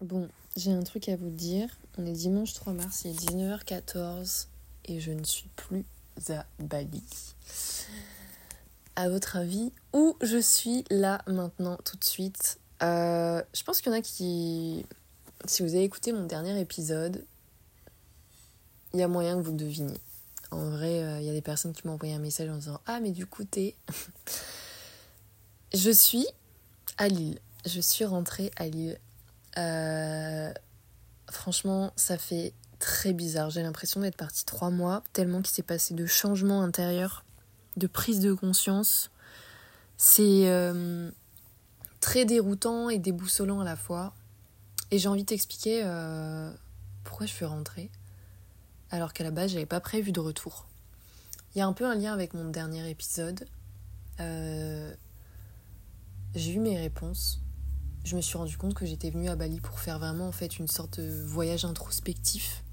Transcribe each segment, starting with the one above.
Bon, j'ai un truc à vous dire. On est dimanche 3 mars, il est 19h14 et je ne suis plus à Bali. À votre avis, où je suis là maintenant tout de suite? Euh, Je pense qu'il y en a qui... Si vous avez écouté mon dernier épisode, il y a moyen que vous le deviniez. En vrai, euh, il y a des personnes qui m'ont envoyé un message en disant Ah, mais du coup, t'es. je suis à Lille. Je suis rentrée à Lille. Euh, franchement, ça fait très bizarre. J'ai l'impression d'être partie trois mois, tellement qu'il s'est passé de changements intérieurs, de prise de conscience. C'est euh, très déroutant et déboussolant à la fois. Et j'ai envie de t'expliquer euh, pourquoi je suis rentrée, alors qu'à la base, j'avais pas prévu de retour. Il y a un peu un lien avec mon dernier épisode. J'ai eu mes réponses. Je me suis rendu compte que j'étais venue à Bali pour faire vraiment en fait une sorte de voyage introspectif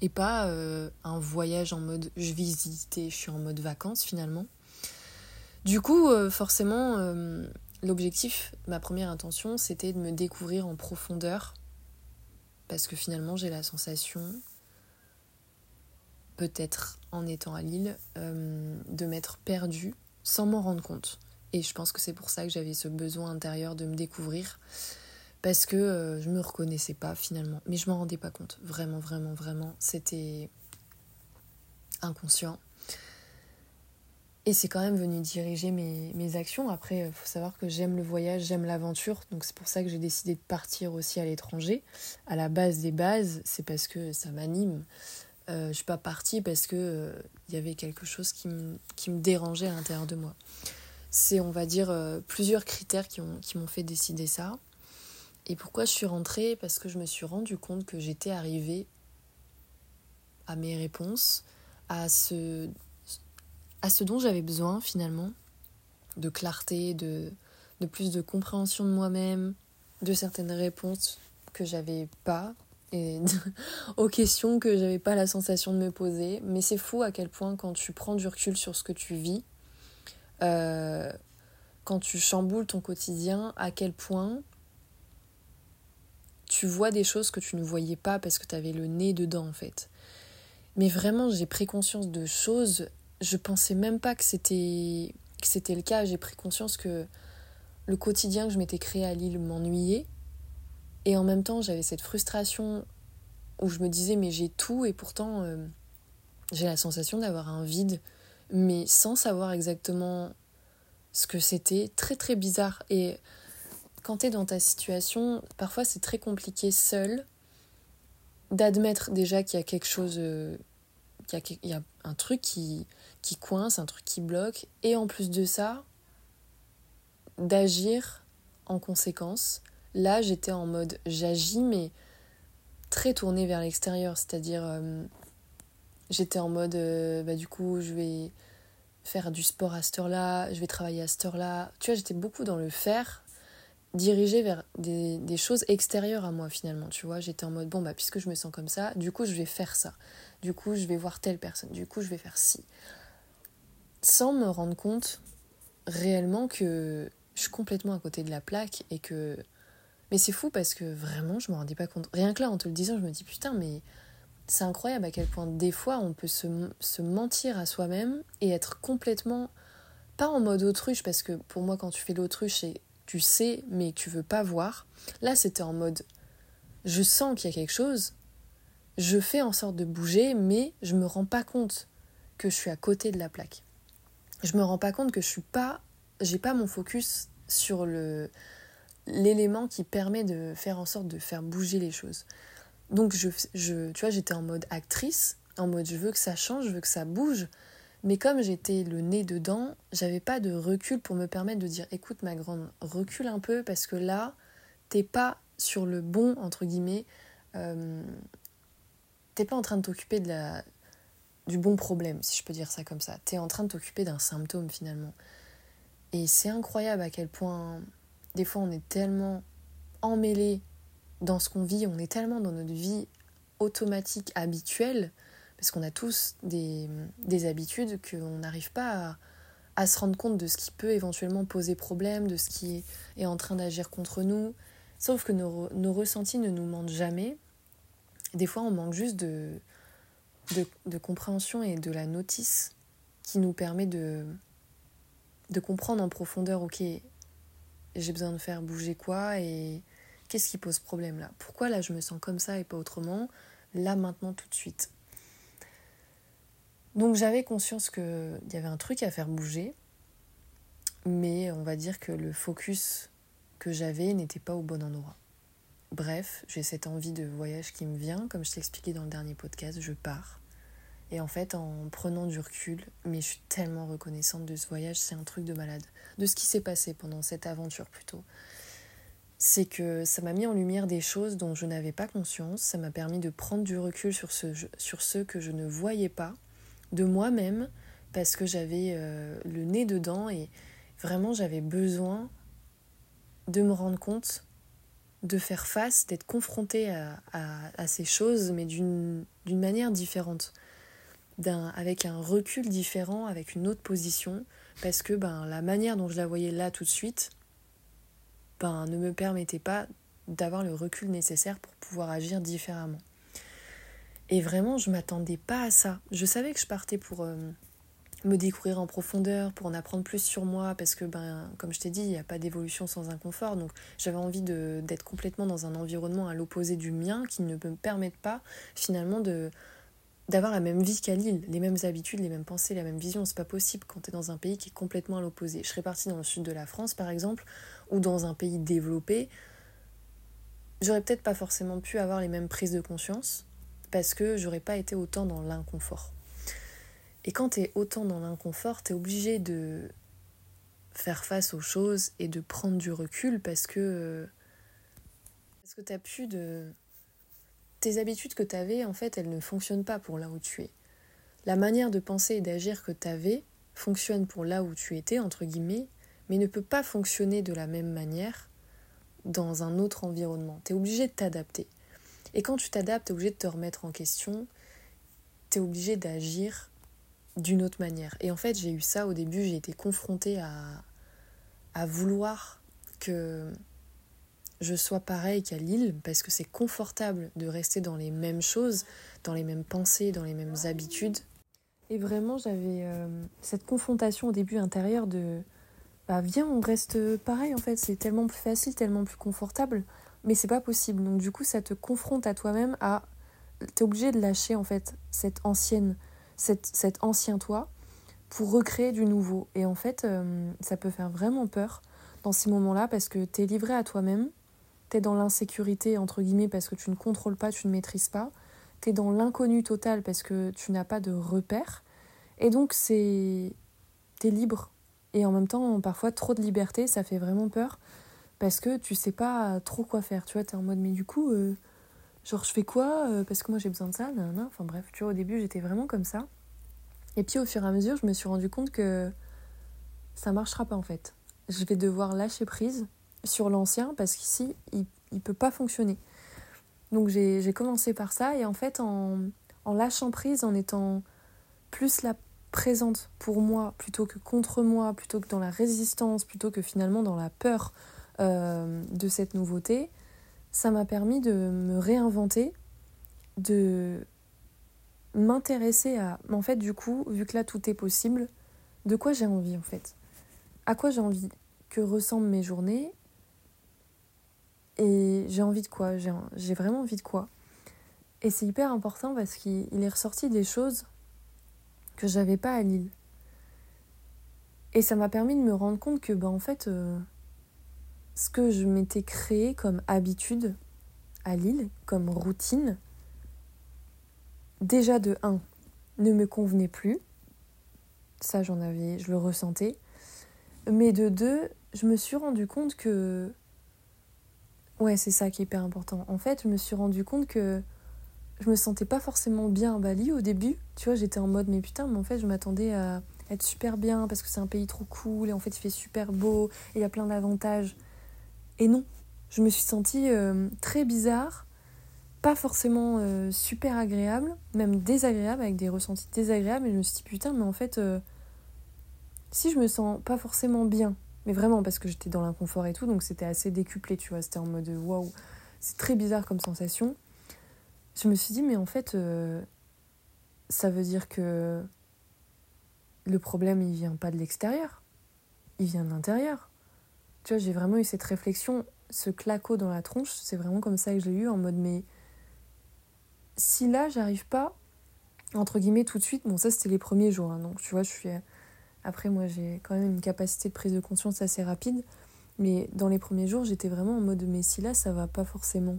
et pas euh, un voyage en mode je visite et je suis en mode vacances finalement. Du coup, euh, forcément, euh, l'objectif, ma première intention, c'était de me découvrir en profondeur parce que finalement j'ai la sensation, peut-être en étant à Lille, de m'être perdue sans m'en rendre compte. Et je pense que c'est pour ça que j'avais ce besoin intérieur de me découvrir. Parce que euh, je me reconnaissais pas finalement. Mais je m'en rendais pas compte. Vraiment, vraiment, vraiment. C'était inconscient. Et c'est quand même venu diriger mes, mes actions. Après, il faut savoir que j'aime le voyage, j'aime l'aventure. Donc c'est pour ça que j'ai décidé de partir aussi à l'étranger. À la base des bases, c'est parce que ça m'anime. Euh, je suis pas partie parce que euh, il y avait quelque chose qui me, qui me dérangeait à l'intérieur de moi. C'est, on va dire, euh, plusieurs critères qui, ont, qui m'ont fait décider ça. Et pourquoi je suis rentrée? Parce que je me suis rendu compte que j'étais arrivée à mes réponses, à ce, à ce dont j'avais besoin finalement, de clarté, de, de plus de compréhension de moi-même, de certaines réponses que j'avais pas et aux questions que j'avais pas la sensation de me poser. Mais c'est fou à quel point quand tu prends du recul sur ce que tu vis, euh, quand tu chamboules ton quotidien, à quel point tu vois des choses que tu ne voyais pas parce que tu avais le nez dedans en fait. Mais vraiment, j'ai pris conscience de choses, je pensais même pas que c'était que c'était le cas, j'ai pris conscience que le quotidien que je m'étais créé à Lille m'ennuyait. Et en même temps, j'avais cette frustration où je me disais mais j'ai tout et pourtant euh, j'ai la sensation d'avoir un vide mais sans savoir exactement ce que c'était, très très bizarre et quand tu es dans ta situation, parfois c'est très compliqué seul d'admettre déjà qu'il y a quelque chose, euh, qu'il y, a, un truc qui, qui coince, un truc qui bloque, et en plus de ça, d'agir en conséquence. Là, j'étais en mode j'agis, mais très tournée vers l'extérieur, c'est-à-dire euh, j'étais en mode euh, bah, du coup, je vais faire du sport à cette heure-là, je vais travailler à cette heure-là. Tu vois, j'étais beaucoup dans le faire dirigée vers des, choses extérieures à moi finalement, tu vois. J'étais en mode, bon, bah, puisque je me sens comme ça, du coup, je vais faire ça. Du coup, je vais voir telle personne. Du coup, je vais faire ci. Sans me rendre compte réellement que je suis complètement à côté de la plaque et que... Mais c'est fou parce que vraiment, je me rendais pas compte. Rien que là, en te le disant, je me dis, putain, mais c'est incroyable à quel point des fois, on peut se, mentir à soi-même et être complètement... Pas en mode autruche, parce que pour moi, quand tu fais l'autruche, c'est tu sais, mais tu veux pas voir. Là, c'était en mode je sens qu'il y a quelque chose, je fais en sorte de bouger, mais je me rends pas compte que je suis à côté de la plaque. Je me rends pas compte que je suis pas, j'ai pas mon focus sur le l'élément qui permet de faire en sorte de faire bouger les choses. Donc tu vois, j'étais en mode actrice, en mode je veux que ça change, je veux que ça bouge, mais comme j'étais le nez dedans, j'avais pas de recul pour me permettre de dire écoute ma grande, recule un peu parce que là, t'es pas sur le bon, entre guillemets, euh, t'es pas en train de t'occuper du bon problème, si je peux dire ça comme ça. T'es en train de t'occuper d'un symptôme finalement. Et c'est incroyable à quel point, des fois, on est tellement emmêlé dans ce qu'on vit, on est tellement dans notre vie automatique, habituelle, parce qu'on a tous des, des habitudes qu'on n'arrive pas à, se rendre compte de ce qui peut éventuellement poser problème, de ce qui est en train d'agir contre nous. Sauf que nos, nos ressentis ne nous mentent jamais. Des fois, on manque juste de, de, de compréhension et de la notice qui nous permet de, de comprendre en profondeur, ok, j'ai besoin de faire bouger quoi et qu'est-ce qui pose problème là? Pourquoi là je me sens comme ça et pas autrement? Là maintenant tout de suite. Donc j'avais conscience qu'il y avait un truc à faire bouger, mais on va dire que le focus que j'avais n'était pas au bon endroit. Bref, j'ai cette envie de voyage qui me vient, comme je t'ai expliqué dans le dernier podcast, je pars. Et en fait, en prenant du recul, mais je suis tellement reconnaissante de ce voyage, c'est un truc de malade. De ce qui s'est passé pendant cette aventure plutôt. C'est que ça m'a mis en lumière des choses dont je n'avais pas conscience, ça m'a permis de prendre du recul sur, ce, sur ceux que je ne voyais pas, de moi-même, parce que j'avais euh, le nez dedans et vraiment j'avais besoin de me rendre compte, de faire face, d'être confrontée à, à, ces choses, mais d'une manière différente, avec un recul différent, avec une autre position, parce que ben, la manière dont je la voyais là tout de suite ben, ne me permettait pas d'avoir le recul nécessaire pour pouvoir agir différemment. Et vraiment, je m'attendais pas à ça. Je savais que je partais pour euh, me découvrir en profondeur, pour en apprendre plus sur moi, parce que, ben, comme je t'ai dit, il n'y a pas d'évolution sans inconfort. Donc, j'avais envie d'être complètement dans un environnement à l'opposé du mien qui ne me permette pas, finalement, de d'avoir la même vie qu'à Lille, les mêmes habitudes, les mêmes pensées, la même vision. C'est pas possible quand tu es dans un pays qui est complètement à l'opposé. Je serais partie dans le sud de la France, par exemple, ou dans un pays développé. J'aurais peut-être pas forcément pu avoir les mêmes prises de conscience parce que j'aurais pas été autant dans l'inconfort. Et quand tu es autant dans l'inconfort, tu es obligé de faire face aux choses et de prendre du recul parce que parce que tu plus de tes habitudes que tu avais en fait, elles ne fonctionnent pas pour là où tu es. La manière de penser et d'agir que tu avais fonctionne pour là où tu étais entre guillemets, mais ne peut pas fonctionner de la même manière dans un autre environnement. Tu es obligé de t'adapter. Et quand tu t'adaptes, tu es obligé de te remettre en question, tu es obligé d'agir d'une autre manière. Et en fait, j'ai eu ça au début, j'ai été confrontée à, à vouloir que je sois pareil qu'à Lille, parce que c'est confortable de rester dans les mêmes choses, dans les mêmes pensées, dans les mêmes habitudes. Et vraiment, j'avais euh, cette confrontation au début intérieure de bah viens, on reste pareil en fait, c'est tellement plus facile, tellement plus confortable mais c'est pas possible. Donc du coup, ça te confronte à toi-même à t'es obligé de lâcher en fait cette ancienne cette, cet ancien toi pour recréer du nouveau. Et en fait, euh, ça peut faire vraiment peur dans ces moments-là parce que t'es livré à toi-même, t'es dans l'insécurité entre guillemets parce que tu ne contrôles pas, tu ne maîtrises pas, t'es dans l'inconnu total parce que tu n'as pas de repère. Et donc c'est t'es libre et en même temps parfois trop de liberté, ça fait vraiment peur parce que tu sais pas trop quoi faire. Tu vois, t'es en mode, mais du coup, euh, genre, je fais quoi euh, Parce que moi, j'ai besoin de ça. Enfin, bref, tu vois, au début, j'étais vraiment comme ça. Et puis, au fur et à mesure, je me suis rendu compte que ça marchera pas, en fait. Je vais devoir lâcher prise sur l'ancien parce qu'ici, il, il peut pas fonctionner. Donc, j'ai commencé par ça. Et en fait, en, en lâchant prise, en étant plus la présente pour moi plutôt que contre moi, plutôt que dans la résistance, plutôt que finalement dans la peur euh, de cette nouveauté, ça m'a permis de me réinventer, de m'intéresser à, en fait, du coup, vu que là tout est possible, de quoi j'ai envie en fait? À quoi j'ai envie Que ressemblent mes journées Et j'ai envie de quoi? J'ai vraiment envie de quoi? Et c'est hyper important parce qu'il est ressorti des choses que j'avais pas à Lille. Et ça m'a permis de me rendre compte que, ben, en fait, euh, ce que je m'étais créé comme habitude à Lille, comme routine, déjà de 1, ne me convenait plus. Ça, j'en avais, je le ressentais. Mais de 2, je me suis rendu compte que. Ouais, c'est ça qui est hyper important. En fait, je me suis rendu compte que je me sentais pas forcément bien à Bali au début. Tu vois, j'étais en mode, mais putain, mais en fait, je m'attendais à être super bien parce que c'est un pays trop cool et en fait, il fait super beau et il y a plein d'avantages. Et non, je me suis sentie euh, très bizarre, pas forcément euh, super agréable, même désagréable, avec des ressentis désagréables. Et je me suis dit, putain, mais en fait, euh, si je me sens pas forcément bien Mais vraiment, parce que j'étais dans l'inconfort et tout, donc c'était assez décuplé, tu vois. C'était en mode waouh, c'est très bizarre comme sensation. Je me suis dit, mais en fait, euh, ça veut dire que le problème, il vient pas de l'extérieur, il vient de l'intérieur. Tu vois, j'ai vraiment eu cette réflexion, ce claco dans la tronche, c'est vraiment comme ça que je l'ai eu, en mode, mais si là, j'arrive pas, entre guillemets, tout de suite, bon, ça c'était les premiers jours, hein, donc tu vois, je suis après, moi, j'ai quand même une capacité de prise de conscience assez rapide. Mais dans les premiers jours, j'étais vraiment en mode mais si là, ça va pas forcément.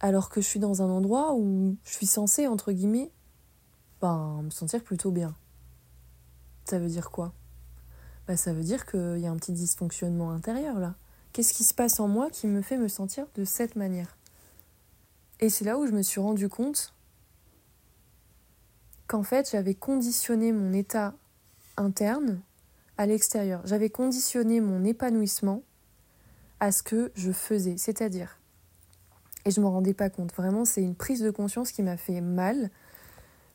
Alors que je suis dans un endroit où je suis censée, entre guillemets, ben, me sentir plutôt bien. Ça veut dire quoi? Bah, Ça veut dire qu'il y a un petit dysfonctionnement intérieur là. Qu'est-ce qui se passe en moi qui me fait me sentir de cette manière? Et c'est là où je me suis rendu compte qu'en fait j'avais conditionné mon état interne à l'extérieur. J'avais conditionné mon épanouissement à ce que je faisais, c'est-à-dire, et je ne m'en rendais pas compte, vraiment c'est une prise de conscience qui m'a fait mal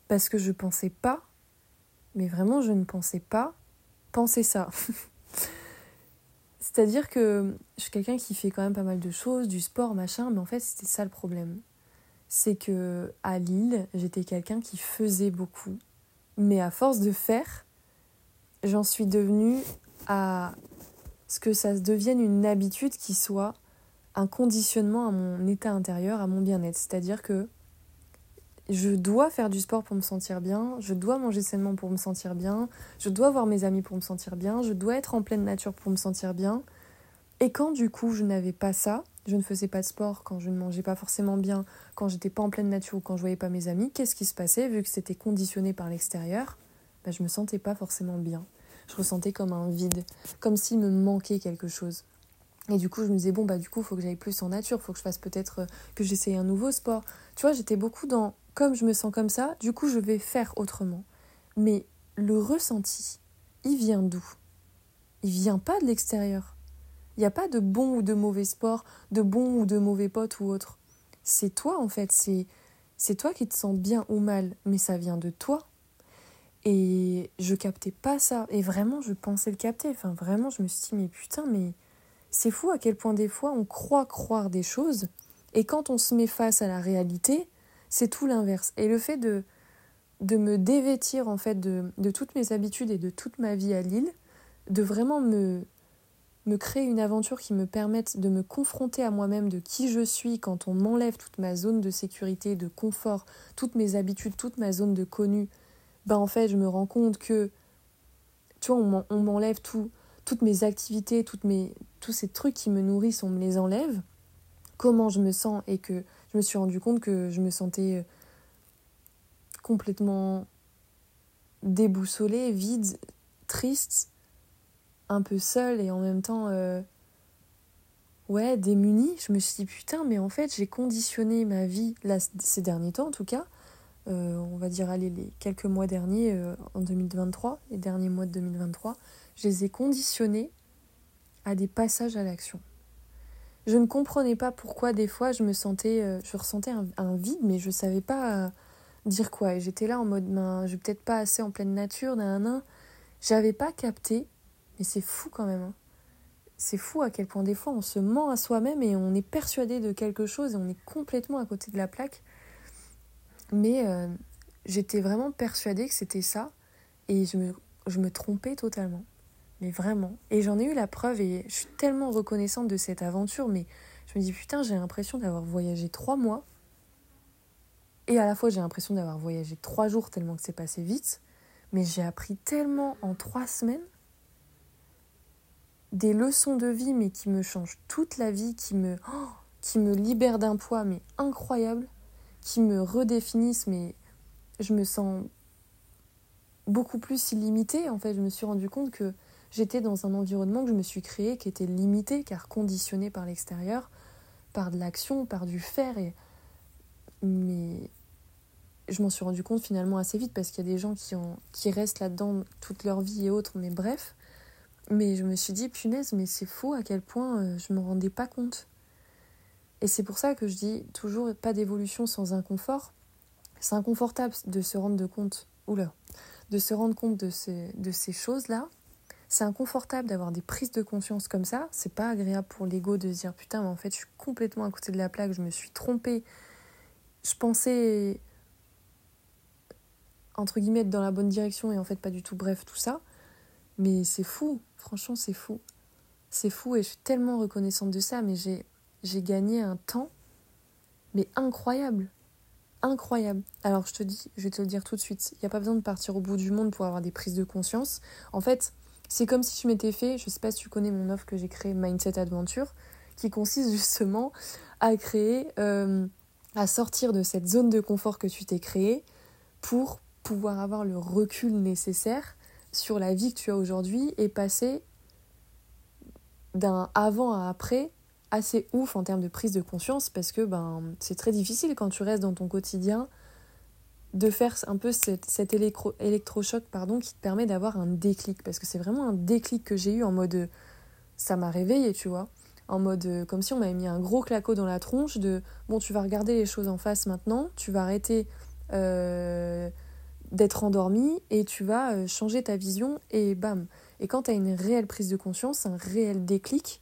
parce que je pensais pas, mais vraiment je ne pensais pas penser ça. C'est-à-dire que je suis quelqu'un qui fait quand même pas mal de choses, du sport, machin, mais en fait c'était ça le problème c'est que à Lille, j'étais quelqu'un qui faisait beaucoup. Mais à force de faire, j'en suis devenue à ce que ça devienne une habitude qui soit un conditionnement à mon état intérieur, à mon bien-être. C'est-à-dire que je dois faire du sport pour me sentir bien, je dois manger sainement pour me sentir bien, je dois voir mes amis pour me sentir bien, je dois être en pleine nature pour me sentir bien. Et quand du coup je n'avais pas ça, je ne faisais pas de sport, quand je ne mangeais pas forcément bien, quand j'étais pas en pleine nature ou quand je voyais pas mes amis, qu'est-ce qui se passait Vu que c'était conditionné par l'extérieur, bah, je me sentais pas forcément bien. Je ressentais comme un vide, comme s'il me manquait quelque chose. Et du coup, je me disais, bon, bah, du coup, faut que j'aille plus en nature, faut que je fasse peut-être euh, que j'essaye un nouveau sport. Tu vois, j'étais beaucoup dans, comme je me sens comme ça, du coup, je vais faire autrement. Mais le ressenti, il vient d'où? Il vient pas de l'extérieur. Il n'y a pas de bon ou de mauvais sport, de bon ou de mauvais potes ou autre. C'est toi en fait, c'est c'est toi qui te sens bien ou mal, mais ça vient de toi. Et je captais pas ça. Et vraiment, je pensais le capter. Enfin, vraiment, je me suis dit, mais putain, mais c'est fou à quel point des fois on croit croire des choses. Et quand on se met face à la réalité, c'est tout l'inverse. Et le fait de, de me dévêtir en fait de, de toutes mes habitudes et de toute ma vie à Lille, de vraiment me, me créer une aventure qui me permette de me confronter à moi-même de qui je suis quand on m'enlève toute ma zone de sécurité, de confort, toutes mes habitudes, toute ma zone de connu, ben en fait je me rends compte que tu vois on m'enlève tout, toutes mes activités, toutes mes, tous ces trucs qui me nourrissent, on me les enlève, comment je me sens et que je me suis rendu compte que je me sentais euh, complètement déboussolée, vide, triste un peu seule et en même temps euh, ouais démunie. Je me suis dit putain mais en fait j'ai conditionné ma vie là ces derniers temps en tout cas euh, on va dire allez les quelques mois derniers euh, en 2023 les derniers mois de 2023 je les ai conditionnés à des passages à l'action. Je ne comprenais pas pourquoi des fois je me sentais je ressentais un, vide mais je savais pas dire quoi. Et j'étais là en mode ben, je vais peut-être pas assez en pleine nature d'un j'avais pas capté mais c'est fou quand même. Hein. C'est fou à quel point des fois on se ment à soi-même et on est persuadé de quelque chose et on est complètement à côté de la plaque. Mais euh, j'étais vraiment persuadée que c'était ça et je me, je me trompais totalement. Mais vraiment. Et j'en ai eu la preuve et je suis tellement reconnaissante de cette aventure. Mais je me dis putain, j'ai l'impression d'avoir voyagé trois mois. Et à la fois, j'ai l'impression d'avoir voyagé trois jours tellement que c'est passé vite. Mais j'ai appris tellement en trois semaines des leçons de vie, mais qui me changent toute la vie, qui me, oh, qui me libèrent d'un poids, mais incroyable, qui me redéfinissent, mais je me sens beaucoup plus illimitée. En fait, je me suis rendu compte que j'étais dans un environnement que je me suis créé qui était limité, car conditionné par l'extérieur, par de l'action, par du faire. Et... Mais je m'en suis rendu compte finalement assez vite parce qu'il y a des gens qui, ont, qui restent là-dedans toute leur vie et autres, mais bref. Mais je me suis dit, punaise, mais c'est fou à quel point euh, je me rendais pas compte. Et c'est pour ça que je dis toujours pas d'évolution sans inconfort. C'est inconfortable de se rendre compte, oula, de se rendre compte de ces, de ces choses-là. c'est inconfortable d'avoir des prises de conscience comme ça. C'est pas agréable pour l'ego de se dire putain, mais en fait, je suis complètement à côté de la plaque, je me suis trompée. Je pensais entre guillemets être dans la bonne direction et en fait pas du tout. Bref, tout ça. Mais c'est fou, franchement, c'est fou. C'est fou et je suis tellement reconnaissante de ça, mais j'ai, gagné un temps, mais incroyable. Incroyable. Alors je te dis, je vais te le dire tout de suite, il n'y a pas besoin de partir au bout du monde pour avoir des prises de conscience. En fait, c'est comme si je m'étais fait, je sais pas si tu connais mon offre que j'ai créée, Mindset Adventure, qui consiste justement à créer, euh, à sortir de cette zone de confort que tu t'es créée pour pouvoir avoir le recul nécessaire sur la vie que tu as aujourd'hui et passer d'un avant à après assez ouf en termes de prise de conscience parce que ben, c'est très difficile quand tu restes dans ton quotidien de faire un peu cet électro, électrochoc pardon, qui te permet d'avoir un déclic. Parce que c'est vraiment un déclic que j'ai eu en mode ça m'a réveillé, tu vois. En mode comme si on m'avait mis un gros claquot dans la tronche de bon, tu vas regarder les choses en face maintenant, tu vas arrêter euh, d'être endormi et tu vas euh, changer ta vision et bam. Et quand tu as une réelle prise de conscience, un réel déclic,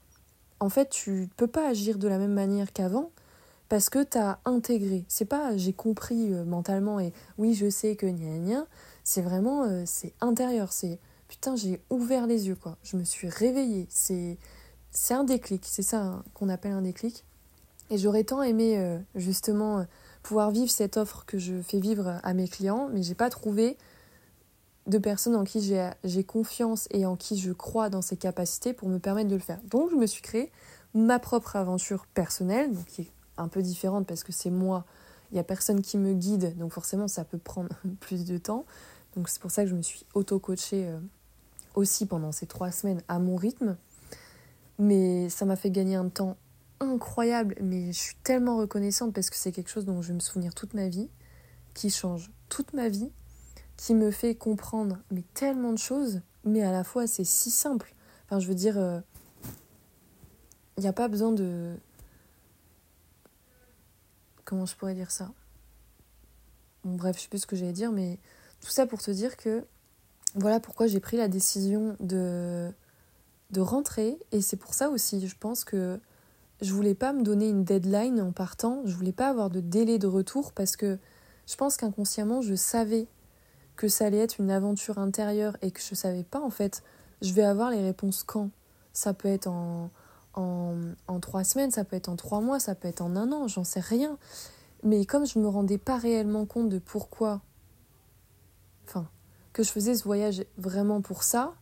en fait, tu peux pas agir de la même manière qu'avant parce que tu as intégré. C'est pas j'ai compris euh, mentalement et oui, je sais que gna gna, c'est vraiment euh, c'est intérieur, c'est putain, j'ai ouvert les yeux quoi. Je me suis réveillée, c'est c'est un déclic, c'est ça hein, qu'on appelle un déclic. Et j'aurais tant aimé justement pouvoir vivre cette offre que je fais vivre à mes clients, mais j'ai pas trouvé de personnes en qui j'ai confiance et en qui je crois dans ses capacités pour me permettre de le faire. Donc je me suis créé ma propre aventure personnelle, donc qui est un peu différente parce que c'est moi, il n'y a personne qui me guide, donc forcément ça peut prendre plus de temps. Donc c'est pour ça que je me suis auto-coachée euh, aussi pendant ces trois semaines à mon rythme. Mais ça m'a fait gagner un temps incroyable, mais je suis tellement reconnaissante parce que c'est quelque chose dont je vais me souvenir toute ma vie, qui change toute ma vie, qui me fait comprendre mais tellement de choses, mais à la fois c'est si simple. Enfin, je veux dire, il euh, n'y a pas besoin de... Comment je pourrais dire ça? Bon, bref, je sais plus ce que j'allais dire, mais tout ça pour te dire que voilà pourquoi j'ai pris la décision de, de rentrer. Et c'est pour ça aussi, je pense que je voulais pas me donner une deadline en partant, je voulais pas avoir de délai de retour parce que je pense qu'inconsciemment je savais que ça allait être une aventure intérieure et que je savais pas en fait, je vais avoir les réponses quand? Ça peut être en, en, en trois semaines, ça peut être en trois mois, ça peut être en un an, j'en sais rien. Mais comme je me rendais pas réellement compte de pourquoi, enfin, que je faisais ce voyage vraiment pour ça,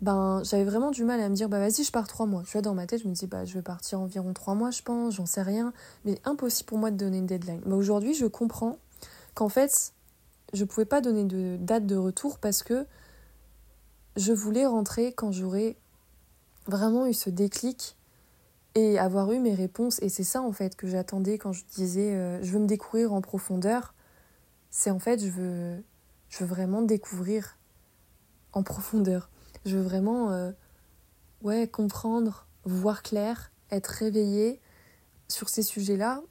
ben j'avais vraiment du mal à me dire bah vas-y je pars trois mois. Tu vois dans ma tête je me dis bah je vais partir environ trois mois je pense, j'en sais rien, mais impossible pour moi de donner une deadline. Mais aujourd'hui je comprends qu'en fait je pouvais pas donner de date de retour parce que je voulais rentrer quand j'aurais vraiment eu ce déclic et avoir eu mes réponses et c'est ça en fait que j'attendais quand je disais euh, je veux me découvrir en profondeur. C'est en fait je veux je veux vraiment découvrir en profondeur je veux vraiment euh, comprendre, voir clair, être réveillée sur ces sujets-là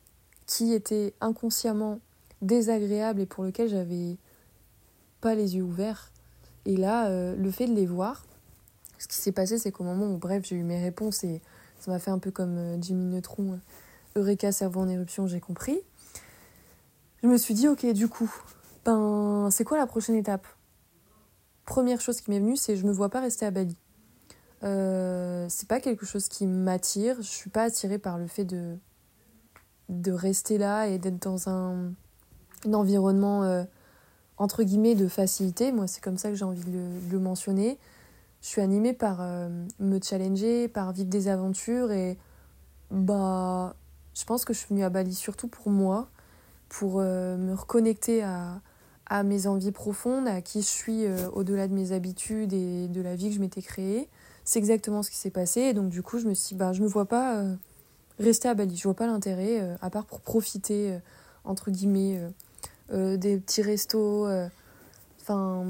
qui étaient inconsciemment désagréables et pour lesquels j'avais pas les yeux ouverts. Et là, euh, le fait de les voir, ce qui s'est passé, c'est qu'au moment où, bref, j'ai eu mes réponses et ça m'a fait un peu comme euh, Jimmy Neutron, Eureka, cerveau en éruption, j'ai compris. Je me suis dit, ok, du coup, ben, c'est quoi la prochaine étape? Première chose qui m'est venue, c'est je me vois pas rester à Bali. Euh, c'est pas quelque chose qui m'attire. Je suis pas attirée par le fait de, de rester là et d'être dans un, environnement euh, entre guillemets de facilité. Moi, c'est comme ça que j'ai envie de le, mentionner. Je suis animée par euh, me challenger, par vivre des aventures et bah, je pense que je suis venue à Bali surtout pour moi, pour me reconnecter à, à mes envies profondes, à qui je suis euh, au-delà de mes habitudes et de la vie que je m'étais créée. C'est exactement ce qui s'est passé. Et donc, du coup, je me suis dit, bah, je me vois pas euh, rester à Bali. Je vois pas l'intérêt, euh, à part pour profiter, entre guillemets, des petits restos, enfin,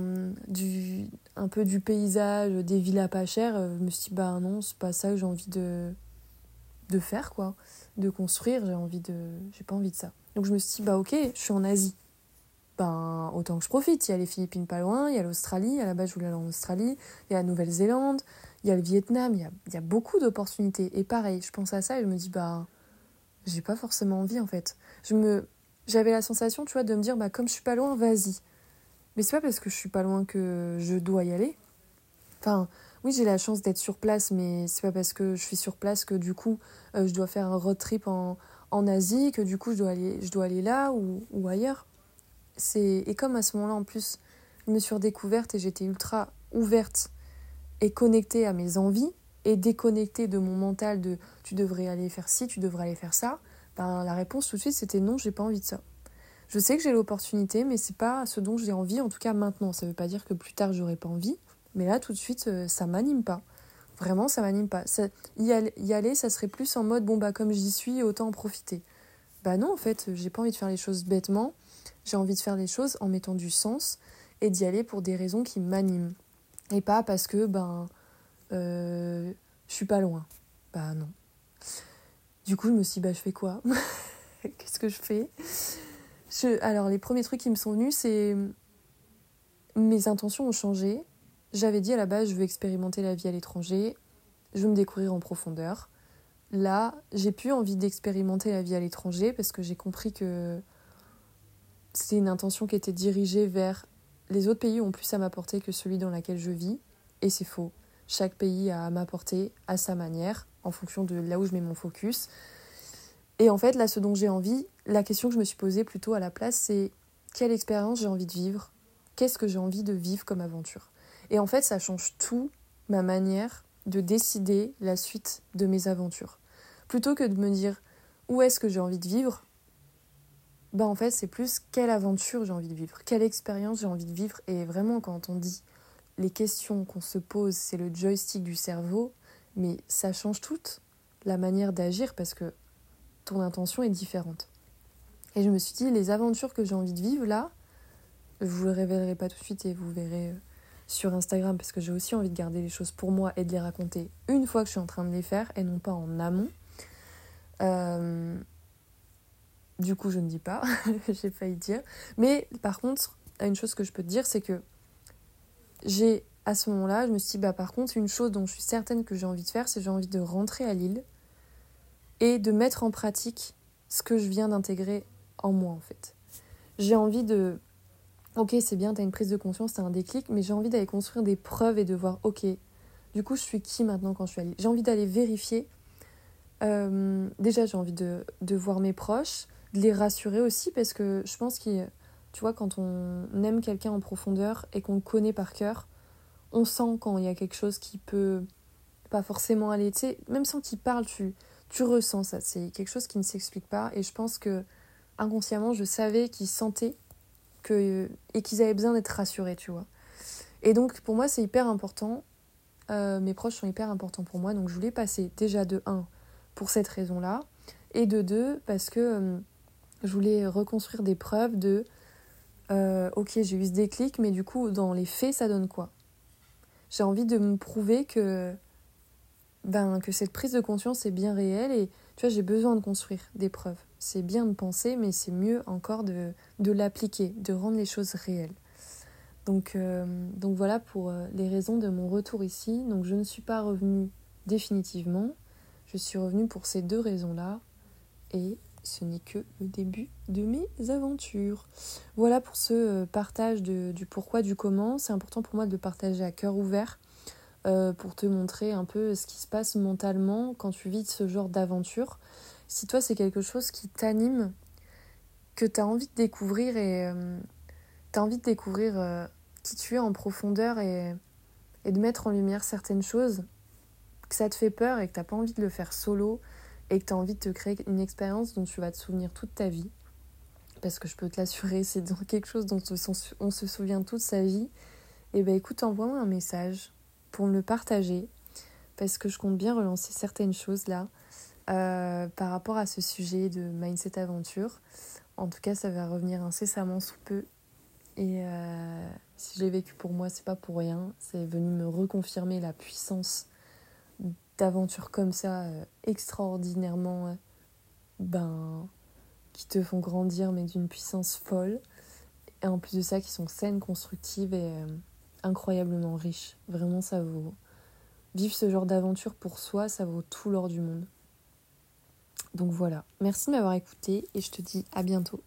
du, un peu du paysage, des villas pas chères. je me suis dit, bah non, c'est pas ça que j'ai envie de, de faire, quoi. De construire. J'ai envie. J'ai pas envie de ça. Donc, je me suis dit, bah ok, je suis en Asie ben autant que je profite. Il y a les Philippines pas loin, il y a l'Australie, à la base je voulais aller en Australie, il y a la Nouvelle-Zélande, il y a le Vietnam, il y a, il y a beaucoup d'opportunités. Et pareil, je pense à ça et je me dis, bah, j'ai pas forcément envie en fait. Je me, J'avais la sensation, tu vois, de me dire, bah, comme je suis pas loin, vas-y. Mais c'est pas parce que je suis pas loin que je dois y aller. Enfin, oui, j'ai la chance d'être sur place, mais c'est pas parce que je suis sur place que du coup, euh, je dois faire un road trip en, en Asie, que du coup, je dois aller, je dois aller là ou, ou ailleurs. Et comme à ce moment-là, en plus, je me suis redécouverte et j'étais ultra ouverte et connectée à mes envies et déconnectée de mon mental de tu devrais aller faire ci, tu devrais aller faire ça, ben, la réponse tout de suite c'était non, j'ai pas envie de ça. Je sais que j'ai l'opportunité, mais c'est pas ce dont j'ai envie, en tout cas maintenant. Ça veut pas dire que plus tard j'aurai pas envie, mais là tout de suite euh, ça m'anime pas. Vraiment, ça m'anime pas. Ça, y, aller, y aller, ça serait plus en mode bon bah comme j'y suis, autant en profiter. Bah non, en fait, j'ai pas envie de faire les choses bêtement. J'ai envie de faire les choses en mettant du sens et d'y aller pour des raisons qui m'animent. Et pas parce que ben euh, je suis pas loin. Bah non. Du coup, je me suis dit, bah je fais quoi? Qu'est-ce que je fais? Je... Alors, les premiers trucs qui me sont venus, c'est mes intentions ont changé. J'avais dit à la base, je veux expérimenter la vie à l'étranger, je veux me découvrir en profondeur. Là, j'ai plus envie d'expérimenter la vie à l'étranger parce que j'ai compris que c'était une intention qui était dirigée vers les autres pays ont plus à m'apporter que celui dans lequel je vis. Et c'est faux. Chaque pays a à m'apporter à sa manière, en fonction de là où je mets mon focus. Et en fait, là, ce dont j'ai envie, la question que je me suis posée plutôt à la place, c'est quelle expérience j'ai envie de vivre? Qu'est-ce que j'ai envie de vivre comme aventure? Et en fait, ça change tout ma manière de décider la suite de mes aventures. Plutôt que de me dire où est-ce que j'ai envie de vivre, bah en fait c'est plus quelle aventure j'ai envie de vivre, quelle expérience j'ai envie de vivre. Et vraiment quand on dit les questions qu'on se pose, c'est le joystick du cerveau, mais ça change toute la manière d'agir parce que ton intention est différente. Et je me suis dit, les aventures que j'ai envie de vivre là, je vous le révélerai pas tout de suite et vous verrez euh, sur Instagram parce que j'ai aussi envie de garder les choses pour moi et de les raconter une fois que je suis en train de les faire et non pas en amont. Euh, du coup, je ne dis pas, j'ai failli dire. Mais par contre, une chose que je peux te dire, c'est que j'ai, à ce moment-là, je me suis dit, bah, par contre, une chose dont je suis certaine que j'ai envie de faire, c'est j'ai envie de rentrer à Lille et de mettre en pratique ce que je viens d'intégrer en moi, en fait. J'ai envie de. Ok, c'est bien, t'as une prise de conscience, t'as un déclic, mais j'ai envie d'aller construire des preuves et de voir, ok, du coup, je suis qui maintenant quand je suis à Lille? J'ai envie d'aller vérifier. Euh, déjà, j'ai envie de, de voir mes proches, de les rassurer aussi parce que je pense que, tu vois, quand on aime quelqu'un en profondeur et qu'on le connaît par cœur, on sent quand il y a quelque chose qui peut pas forcément aller, tu sais, même sans qu'il parle, tu, tu ressens ça. C'est quelque chose qui ne s'explique pas et je pense que inconsciemment, je savais qu'ils sentaient que, et qu'ils avaient besoin d'être rassurés, tu vois. Et donc, pour moi, c'est hyper important. Euh, mes proches sont hyper importants pour moi, donc je voulais passer déjà de 1 pour cette raison-là, et de 2 parce que euh, je voulais reconstruire des preuves de euh, ok, j'ai eu ce déclic, mais du coup, dans les faits, ça donne quoi? J'ai envie de me prouver que, ben, que cette prise de conscience est bien réelle et tu vois, j'ai besoin de construire des preuves. C'est bien de penser, mais c'est mieux encore de, l'appliquer, de rendre les choses réelles. Donc, euh, donc voilà pour euh, les raisons de mon retour ici. Donc je ne suis pas revenue définitivement. Je suis revenue pour ces deux raisons-là. Et ce n'est que le début de mes aventures. Voilà pour ce euh, partage du pourquoi, du comment. C'est important pour moi de le partager à cœur ouvert euh, pour te montrer un peu ce qui se passe mentalement quand tu vis ce genre d'aventure. Si toi c'est quelque chose qui t'anime, que tu as envie de découvrir et euh, envie de découvrir qui tu es en profondeur et, et de mettre en lumière certaines choses, que ça te fait peur et que tu pas envie de le faire solo, et que tu as envie de te créer une expérience dont tu vas te souvenir toute ta vie, parce que je peux te l'assurer, c'est quelque chose dont on se souvient toute sa vie, et ben écoute, envoie-moi un message pour me le partager, parce que je compte bien relancer certaines choses là euh, par rapport à ce sujet de mindset aventure. En tout cas, ça va revenir incessamment sous peu. Et euh, si je l'ai vécu pour moi, c'est pas pour rien. C'est venu me reconfirmer la puissance d'aventures comme ça, euh, extraordinairement, euh, ben, qui te font grandir, mais d'une puissance folle. Et en plus de ça, qui sont saines, constructives et incroyablement riches. Vraiment, ça vaut. Vivre ce genre d'aventure pour soi, ça vaut tout l'or du monde. Donc voilà. Merci de m'avoir écouté et je te dis à bientôt.